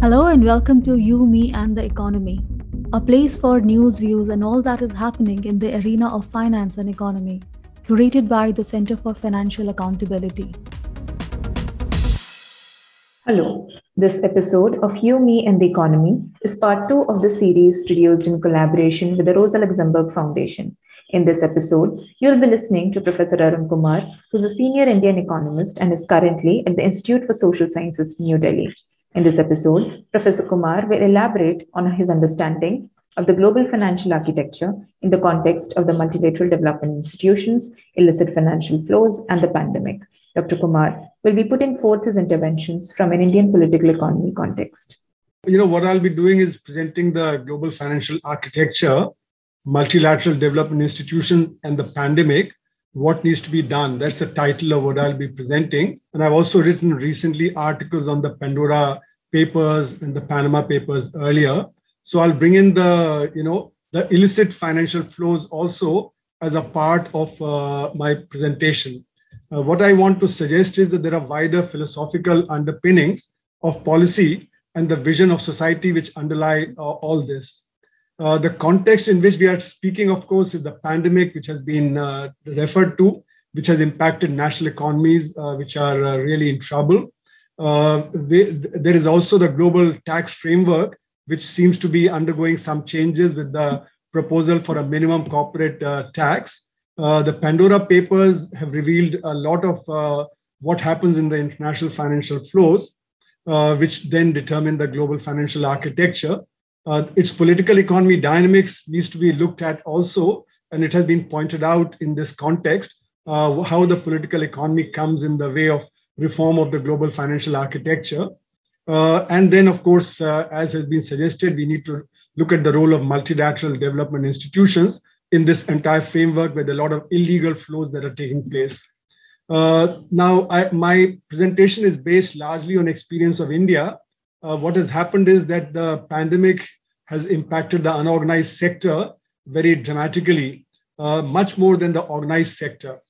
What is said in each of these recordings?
Hello and welcome to You, Me, and the Economy, a place for news, views, and all that is happening in the arena of finance and economy, curated by the Center for Financial Accountability. Hello. This episode of You, Me, and the Economy is part two of the series produced in collaboration with the Rosa Luxemburg Foundation. In this episode, you'll be listening to Professor Arun Kumar, who's a senior Indian economist and is currently at the Institute for Social Sciences, New Delhi. In this episode, Professor Kumar will elaborate on his understanding of the global financial architecture in the context of the multilateral development institutions, illicit financial flows, and the pandemic. Dr. Kumar will be putting forth his interventions from an Indian political economy context. You know, what I'll be doing is presenting the global financial architecture, multilateral development institutions, and the pandemic what needs to be done. That's the title of what I'll be presenting. And I've also written recently articles on the Pandora papers and the Panama papers earlier. So I'll bring in the, you know, the illicit financial flows also as a part of uh, my presentation. Uh, what I want to suggest is that there are wider philosophical underpinnings of policy and the vision of society which underlie uh, all this. Uh, the context in which we are speaking, of course, is the pandemic, which has been uh, referred to, which has impacted national economies, uh, which are really in trouble. Uh, there is also the global tax framework, which seems to be undergoing some changes with the proposal for a minimum corporate tax. the Pandora Papers have revealed a lot of what happens in the international financial flows, which then determine the global financial architecture uh, its political economy dynamics needs to be looked at also, and it has been pointed out in this context uh, how the political economy comes in the way of reform of the global financial architecture. Uh, and then, of course, uh, as has been suggested, we need to look at the role of multilateral development institutions in this entire framework with a lot of illegal flows that are taking place. Uh, now, I, my presentation is based largely on experience of India, uh, what has happened is that the pandemic has impacted the unorganized sector very dramatically, uh, much more than the organized sector.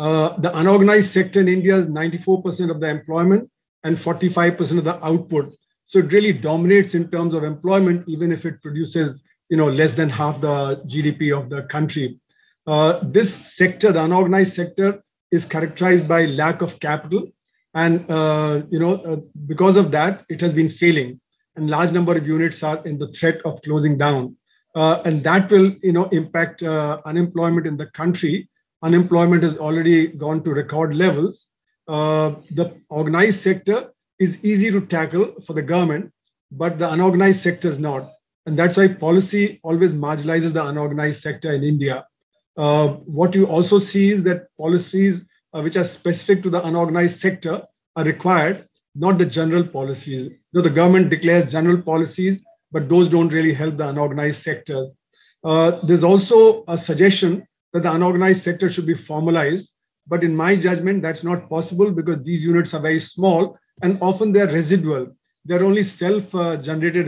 Uh, the unorganized sector in India is 94% of the employment and 45% of the output. So it really dominates in terms of employment, even if it produces you know, less than half the GDP of the country. Uh, this sector, the unorganized sector, is characterized by lack of capital and uh, you know uh, because of that it has been failing and large number of units are in the threat of closing down uh, and that will you know impact unemployment in the country unemployment has already gone to record levels uh, the organized sector is easy to tackle for the government but the unorganized sector is not and that's why policy always marginalizes the unorganized sector in india uh, what you also see is that policies uh, which are specific to the unorganized sector are required, not the general policies. Though the government declares general policies, but those don't really help the unorganized sectors. Uh, there's also a suggestion that the unorganized sector should be formalized, but in my judgment, that's not possible because these units are very small and often they're residual. They're only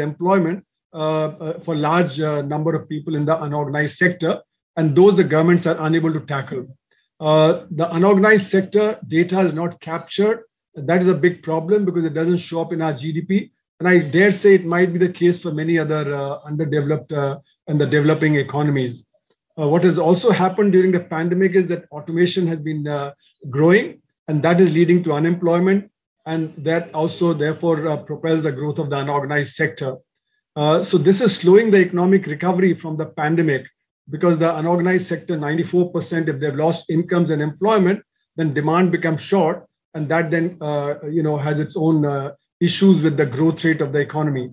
employment uh, uh, for large uh, number of people in the unorganized sector, and those the governments are unable to tackle. Uh, the unorganized sector data is not captured. That is a big problem because it doesn't show up in our GDP. And I dare say it might be the case for many other uh, underdeveloped uh, and the developing economies. Uh, what has also happened during the pandemic is that automation has been uh, growing, and that is leading to unemployment. And that also, therefore, uh, propels the growth of the unorganized sector. so, this is slowing the economic recovery from the pandemic because the unorganized sector, 94%, if they've lost incomes and employment, then demand becomes short, and that then uh, you know has its own uh, issues with the growth rate of the economy.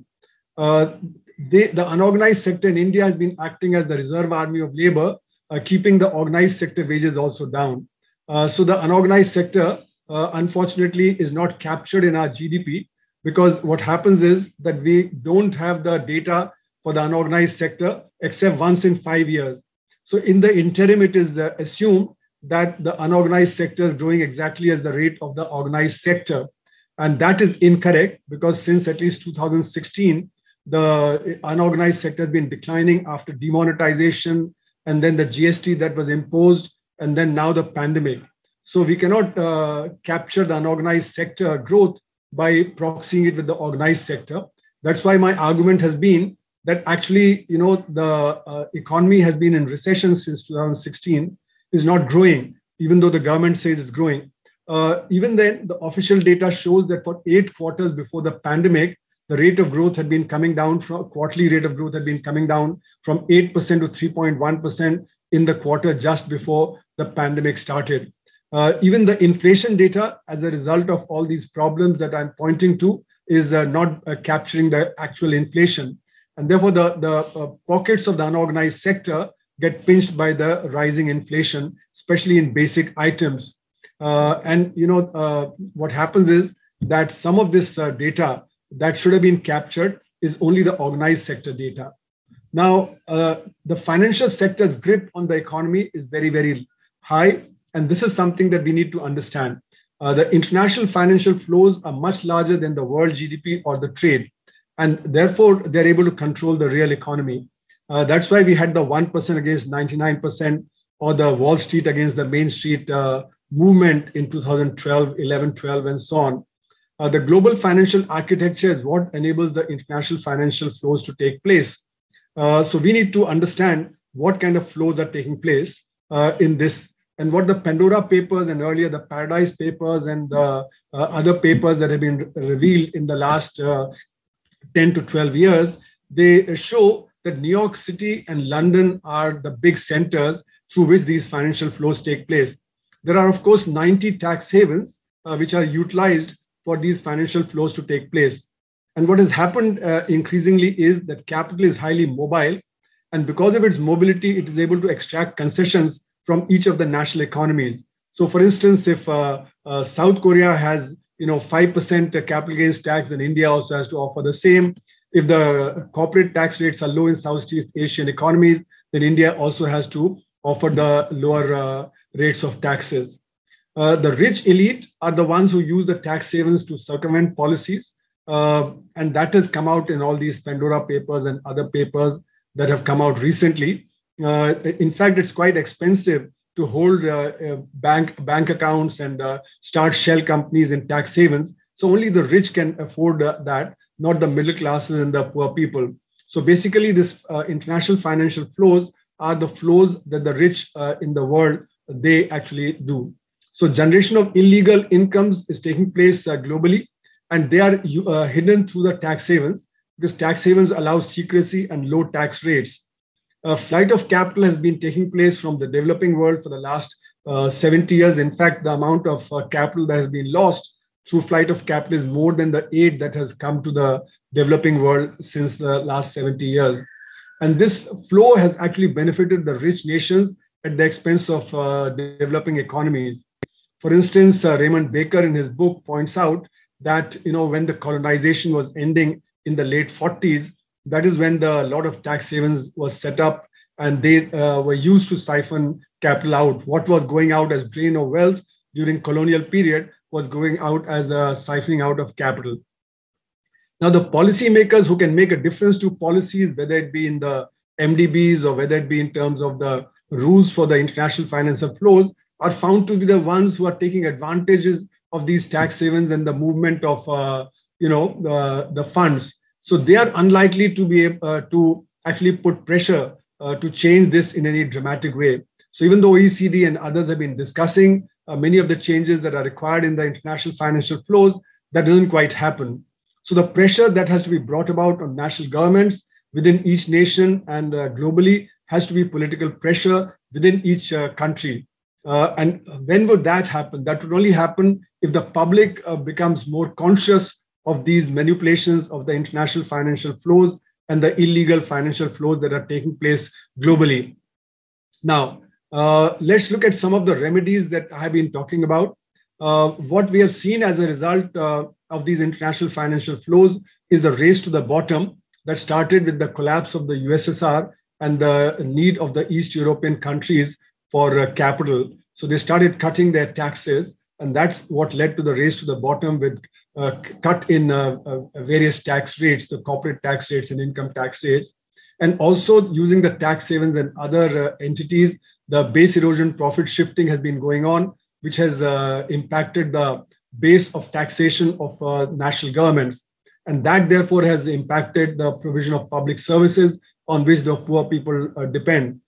They, the unorganized sector in India has been acting as the reserve army of labor, uh, keeping the organized sector wages also down. Uh, so the unorganized sector, uh, unfortunately, is not captured in our GDP because what happens is that we don't have the data for the unorganized sector except once in five years. So in the interim, it is uh, assumed that the unorganized sector is growing exactly as the rate of the organized sector. And that is incorrect because since at least 2016, the unorganized sector has been declining after demonetization and then the GST that was imposed, and then now the pandemic. So we cannot uh, capture the unorganized sector growth by proxying it with the organized sector. That's why my argument has been that actually, you know, the uh, economy has been in recession since 2016, is not growing, even though the government says it's growing. Uh, even then, the official data shows that for eight quarters before the pandemic, the rate of growth had been coming down from quarterly rate of growth had been coming down from 8% to 3.1% in the quarter just before the pandemic started. Uh, even the inflation data, as a result of all these problems that I'm pointing to, is uh, not uh, capturing the actual inflation. And therefore, the, the uh, pockets of the unorganized sector get pinched by the rising inflation, especially in basic items. Uh, and you know uh, what happens is that some of this data that should have been captured is only the organized sector data. Now, uh, the financial sector's grip on the economy is very, very high. And this is something that we need to understand. Uh, the international financial flows are much larger than the world GDP or the trade. And therefore, they're able to control the real economy. Uh, that's why we had the 1% against 99% or the Wall Street against the Main Street uh, movement in 2012, 11, 12, and so on. Uh, the global financial architecture is what enables the international financial flows to take place. Uh, so we need to understand what kind of flows are taking place uh, in this and what the Pandora papers and earlier the Paradise papers and uh, other papers that have been revealed in the last uh, 10 to 12 years, they show that New York City and London are the big centers through which these financial flows take place. There are, of course, 90 tax havens uh, which are utilized for these financial flows to take place. And what has happened uh, increasingly is that capital is highly mobile. And because of its mobility, it is able to extract concessions from each of the national economies. So, for instance, if uh, uh, South Korea has you know 5% capital gains tax, then India also has to offer the same. If the corporate tax rates are low in Southeast Asian economies, then India also has to offer the lower uh, rates of taxes. Uh, the rich elite are the ones who use the tax havens to circumvent policies. Uh, and that has come out in all these Pandora papers and other papers that have come out recently. Uh, in fact, it's quite expensive to hold uh, uh, bank bank accounts and start shell companies in tax havens. So only the rich can afford that, not the middle classes and the poor people. So basically, this international financial flows are the flows that the rich in the world they actually do. So generation of illegal incomes is taking place uh, globally, and they are uh, hidden through the tax havens because tax havens allow secrecy and low tax rates. A flight of capital has been taking place from the developing world for the last uh, 70 years. In fact, the amount of uh, capital that has been lost through flight of capital is more than the aid that has come to the developing world since the last 70 years. And this flow has actually benefited the rich nations at the expense of uh, developing economies. For instance, uh, Raymond Baker in his book points out that you know when the colonization was ending in the late 40s, that is when the lot of tax havens was set up and they uh, were used to siphon capital out. What was going out as drain of wealth during colonial period was going out as a siphoning out of capital. Now, the policymakers who can make a difference to policies, whether it be in the MDBs or whether it be in terms of the rules for the international financial flows, are found to be the ones who are taking advantages of these tax havens and the movement of uh, you know uh, the funds. So they are unlikely to be uh, to actually put pressure uh, to change this in any dramatic way. So even though oecd and others have been discussing uh, many of the changes that are required in the international financial flows that doesn't quite happen. So the pressure that has to be brought about on national governments within each nation and uh, globally has to be political pressure within each country uh, and when would that happen? That would only happen if the public uh, becomes more conscious of these manipulations of the international financial flows and the illegal financial flows that are taking place globally. Now, uh, let's look at some of the remedies that I have been talking about. Uh, what we have seen as a result uh, of these international financial flows is the race to the bottom that started with the collapse of the USSR and the need of the East European countries for uh, capital. So they started cutting their taxes, and that's what led to the race to the bottom with uh, cut in uh, uh, various tax rates, the corporate tax rates and income tax rates, and also using the tax havens and other uh, entities. The base erosion profit shifting has been going on, which has uh, impacted the base of taxation of national governments. And that therefore has impacted the provision of public services on which the poor people depend.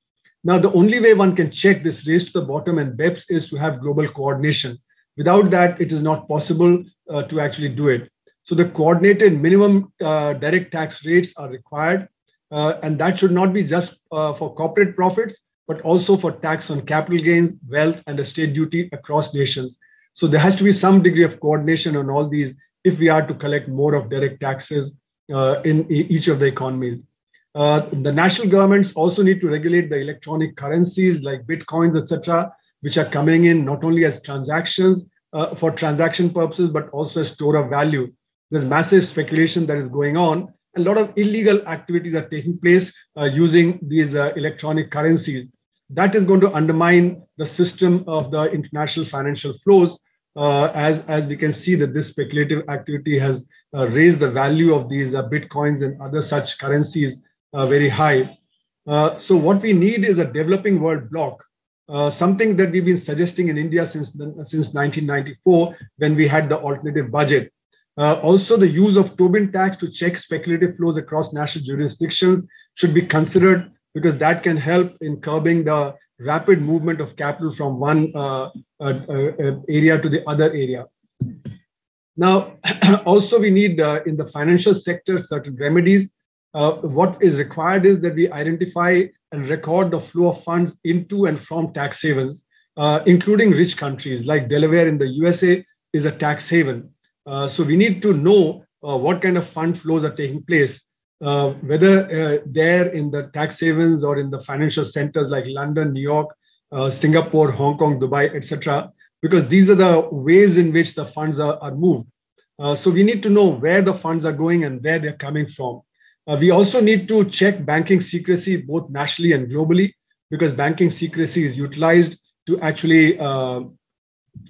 Now, the only way one can check this race to the bottom and BEPS is to have global coordination. Without that, it is not possible uh, to actually do it. So the coordinated minimum uh, direct tax rates are required. Uh, and that should not be just uh, for corporate profits, but also for tax on capital gains, wealth, and estate duty across nations. So there has to be some degree of coordination on all these if we are to collect more of direct taxes uh, in each of the economies. Uh, the national governments also need to regulate the electronic currencies like bitcoins, etc., which are coming in not only as transactions uh, for transaction purposes, but also as store of value. There's massive speculation that is going on. A lot of illegal activities are taking place uh, using these uh, electronic currencies. That is going to undermine the system of the international financial flows, uh, as, as we can see that this speculative activity has raised the value of these bitcoins and other such currencies very high. Uh, so what we need is a developing world bloc, uh, something that we've been suggesting in India since, since 1994 when we had the alternative budget. Uh, also, the use of Tobin tax to check speculative flows across national jurisdictions should be considered because that can help in curbing the rapid movement of capital from one uh, uh, area to the other area. Now, also we need in the financial sector certain remedies uh, what is required is that we identify and record the flow of funds into and from tax havens, uh, including rich countries like Delaware in the USA is a tax haven. Uh, so we need to know uh, what kind of fund flows are taking place, uh, whether uh, they're in the tax havens or in the financial centers like London, New York, Singapore, Hong Kong, Dubai, etc. Because these are the ways in which the funds are, are moved. so we need to know where the funds are going and where they're coming from. Uh, we also need to check banking secrecy both nationally and globally because banking secrecy is utilized to actually uh,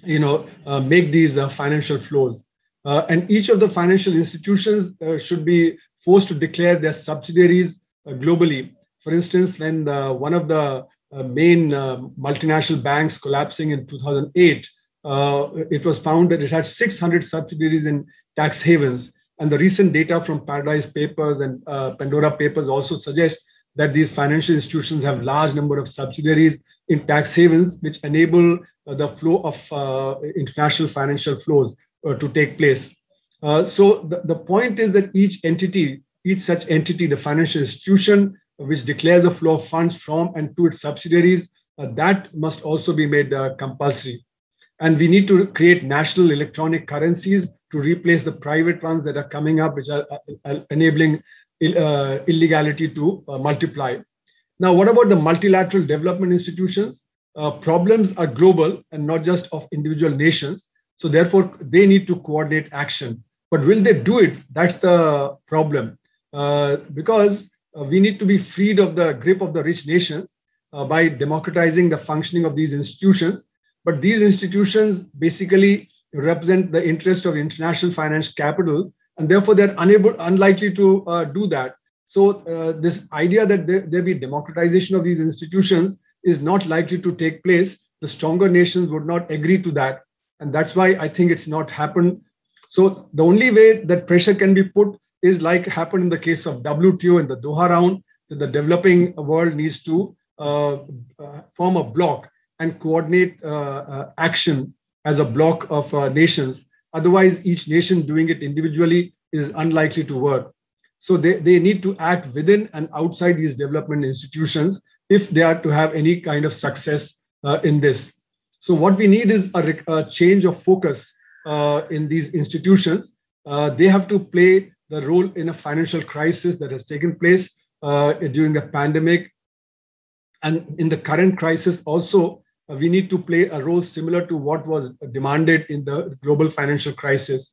you know uh, make these uh, financial flows. Uh, and each of the financial institutions uh, should be forced to declare their subsidiaries globally. For instance when the, one of the main multinational banks collapsing in 2008 it was found that it had 600 subsidiaries in tax havens and the recent data from Paradise Papers and uh, Pandora Papers also suggest that these financial institutions have large number of subsidiaries in tax havens, which enable uh, the flow of uh, international financial flows uh, to take place. Uh, so the, the point is that each entity, each such entity, the financial institution, which declares the flow of funds from and to its subsidiaries, uh, that must also be made compulsory. And we need to create national electronic currencies to replace the private ones that are coming up, which are uh, enabling uh, illegality to uh, multiply. Now, what about the multilateral development institutions? Uh, problems are global and not just of individual nations. So, therefore, they need to coordinate action. But will they do it? That's the problem. Uh, because uh, we need to be freed of the grip of the rich nations by democratizing the functioning of these institutions. But these institutions basically represent the interest of international finance capital, and therefore they're unable, unlikely to uh, do that. So uh, this idea that there, there be democratization of these institutions is not likely to take place. The stronger nations would not agree to that, and that's why I think it's not happened. So the only way that pressure can be put is like happened in the case of WTO in the Doha round, that the developing world needs to uh, uh, form a bloc and coordinate uh, uh, action as a block of uh, nations. Otherwise, each nation doing it individually is unlikely to work. So they, they need to act within and outside these development institutions if they are to have any kind of success uh, in this. So what we need is a, a change of focus uh, in these institutions. Uh, they have to play the role in a financial crisis that has taken place during the pandemic. And in the current crisis also, we need to play a role similar to what was demanded in the global financial crisis.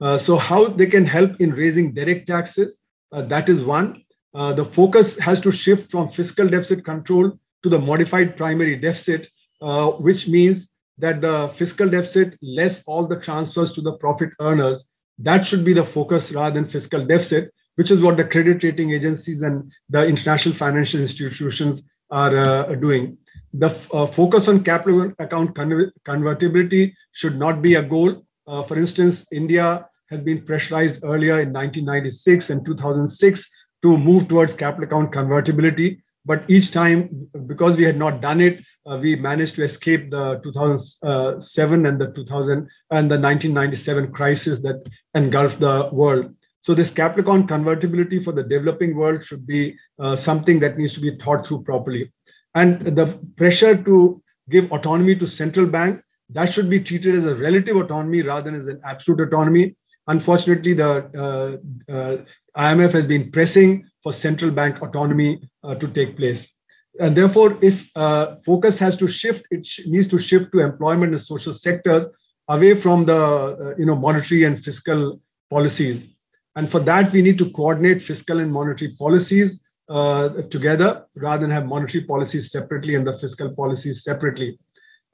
Uh, so, how they can help in raising direct taxes, uh, that is one. Uh, the focus has to shift from fiscal deficit control to the modified primary deficit, uh, which means that the fiscal deficit less all the transfers to the profit earners. That should be the focus rather than fiscal deficit, which is what the credit rating agencies and the international financial institutions are uh, doing the uh, focus on capital account convertibility should not be a goal. Uh, for instance, India has been pressurized earlier in 1996 and 2006 to move towards capital account convertibility. But each time, because we had not done it, uh, we managed to escape the 2007 and the 2000 and the 1997 crisis that engulfed the world. So this capital account convertibility for the developing world should be uh, something that needs to be thought through properly. And the pressure to give autonomy to central bank, that should be treated as a relative autonomy rather than as an absolute autonomy. Unfortunately, the uh, uh, IMF has been pressing for central bank autonomy uh, to take place. And therefore, if uh, focus has to shift, it sh- needs to shift to employment and social sectors away from the uh, you know monetary and fiscal policies. And for that, we need to coordinate fiscal and monetary policies uh, together rather than have monetary policies separately and the fiscal policies separately.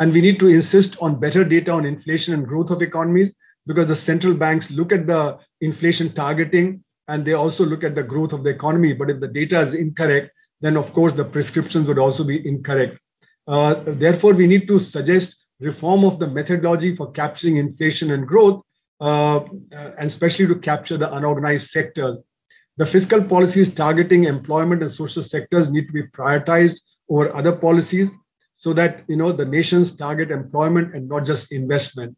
And we need to insist on better data on inflation and growth of economies because the central banks look at the inflation targeting and they also look at the growth of the economy. But if the data is incorrect, then of course the prescriptions would also be incorrect. Uh, therefore, we need to suggest reform of the methodology for capturing inflation and growth uh, and especially to capture the unorganized sectors. The fiscal policies targeting employment and social sectors need to be prioritized over other policies so that you know the nations target employment and not just investment.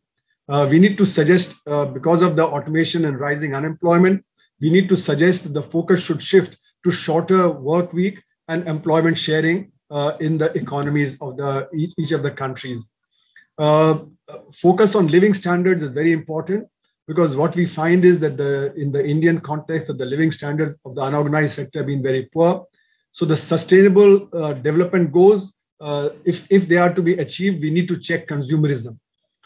Uh, we need to suggest, uh, because of the automation and rising unemployment, we need to suggest that the focus should shift to shorter work week and employment sharing uh, in the economies of the each of the countries. Uh, focus on living standards is very important because what we find is that the in the Indian context that the living standards of the unorganized sector have been very poor. So the sustainable uh, development goals, uh, if if they are to be achieved, we need to check consumerism.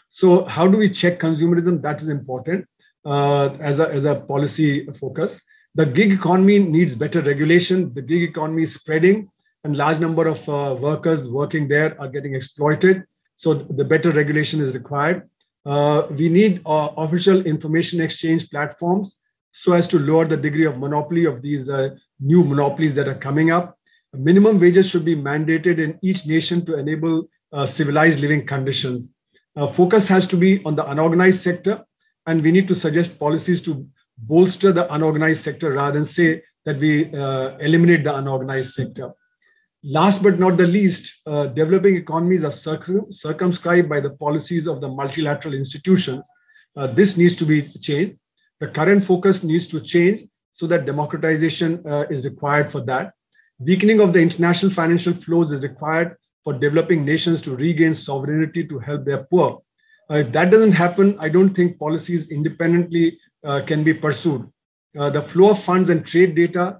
So how do we check consumerism? That is important uh, as a as a policy focus. The gig economy needs better regulation. The gig economy is spreading, and large number of uh, workers working there are getting exploited. So the better regulation is required. Uh, we need uh, official information exchange platforms so as to lower the degree of monopoly of these uh, new monopolies that are coming up. Minimum wages should be mandated in each nation to enable uh, civilized living conditions. Uh, focus has to be on the unorganized sector, and we need to suggest policies to bolster the unorganized sector rather than say that we uh, eliminate the unorganized sector. Last but not the least, uh, developing economies are circum- circumscribed by the policies of the multilateral institutions. Uh, this needs to be changed. The current focus needs to change so that democratization uh, is required for that. Weakening of the international financial flows is required for developing nations to regain sovereignty to help their poor. Uh, if that doesn't happen, I don't think policies independently uh, can be pursued. Uh, the flow of funds and trade data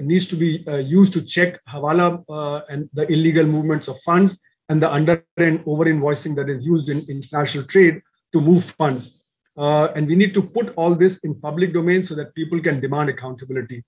needs to be uh, used to check hawala uh, and the illegal movements of funds and the under and over invoicing that is used in international trade to move funds. and we need to put all this in public domain so that people can demand accountability.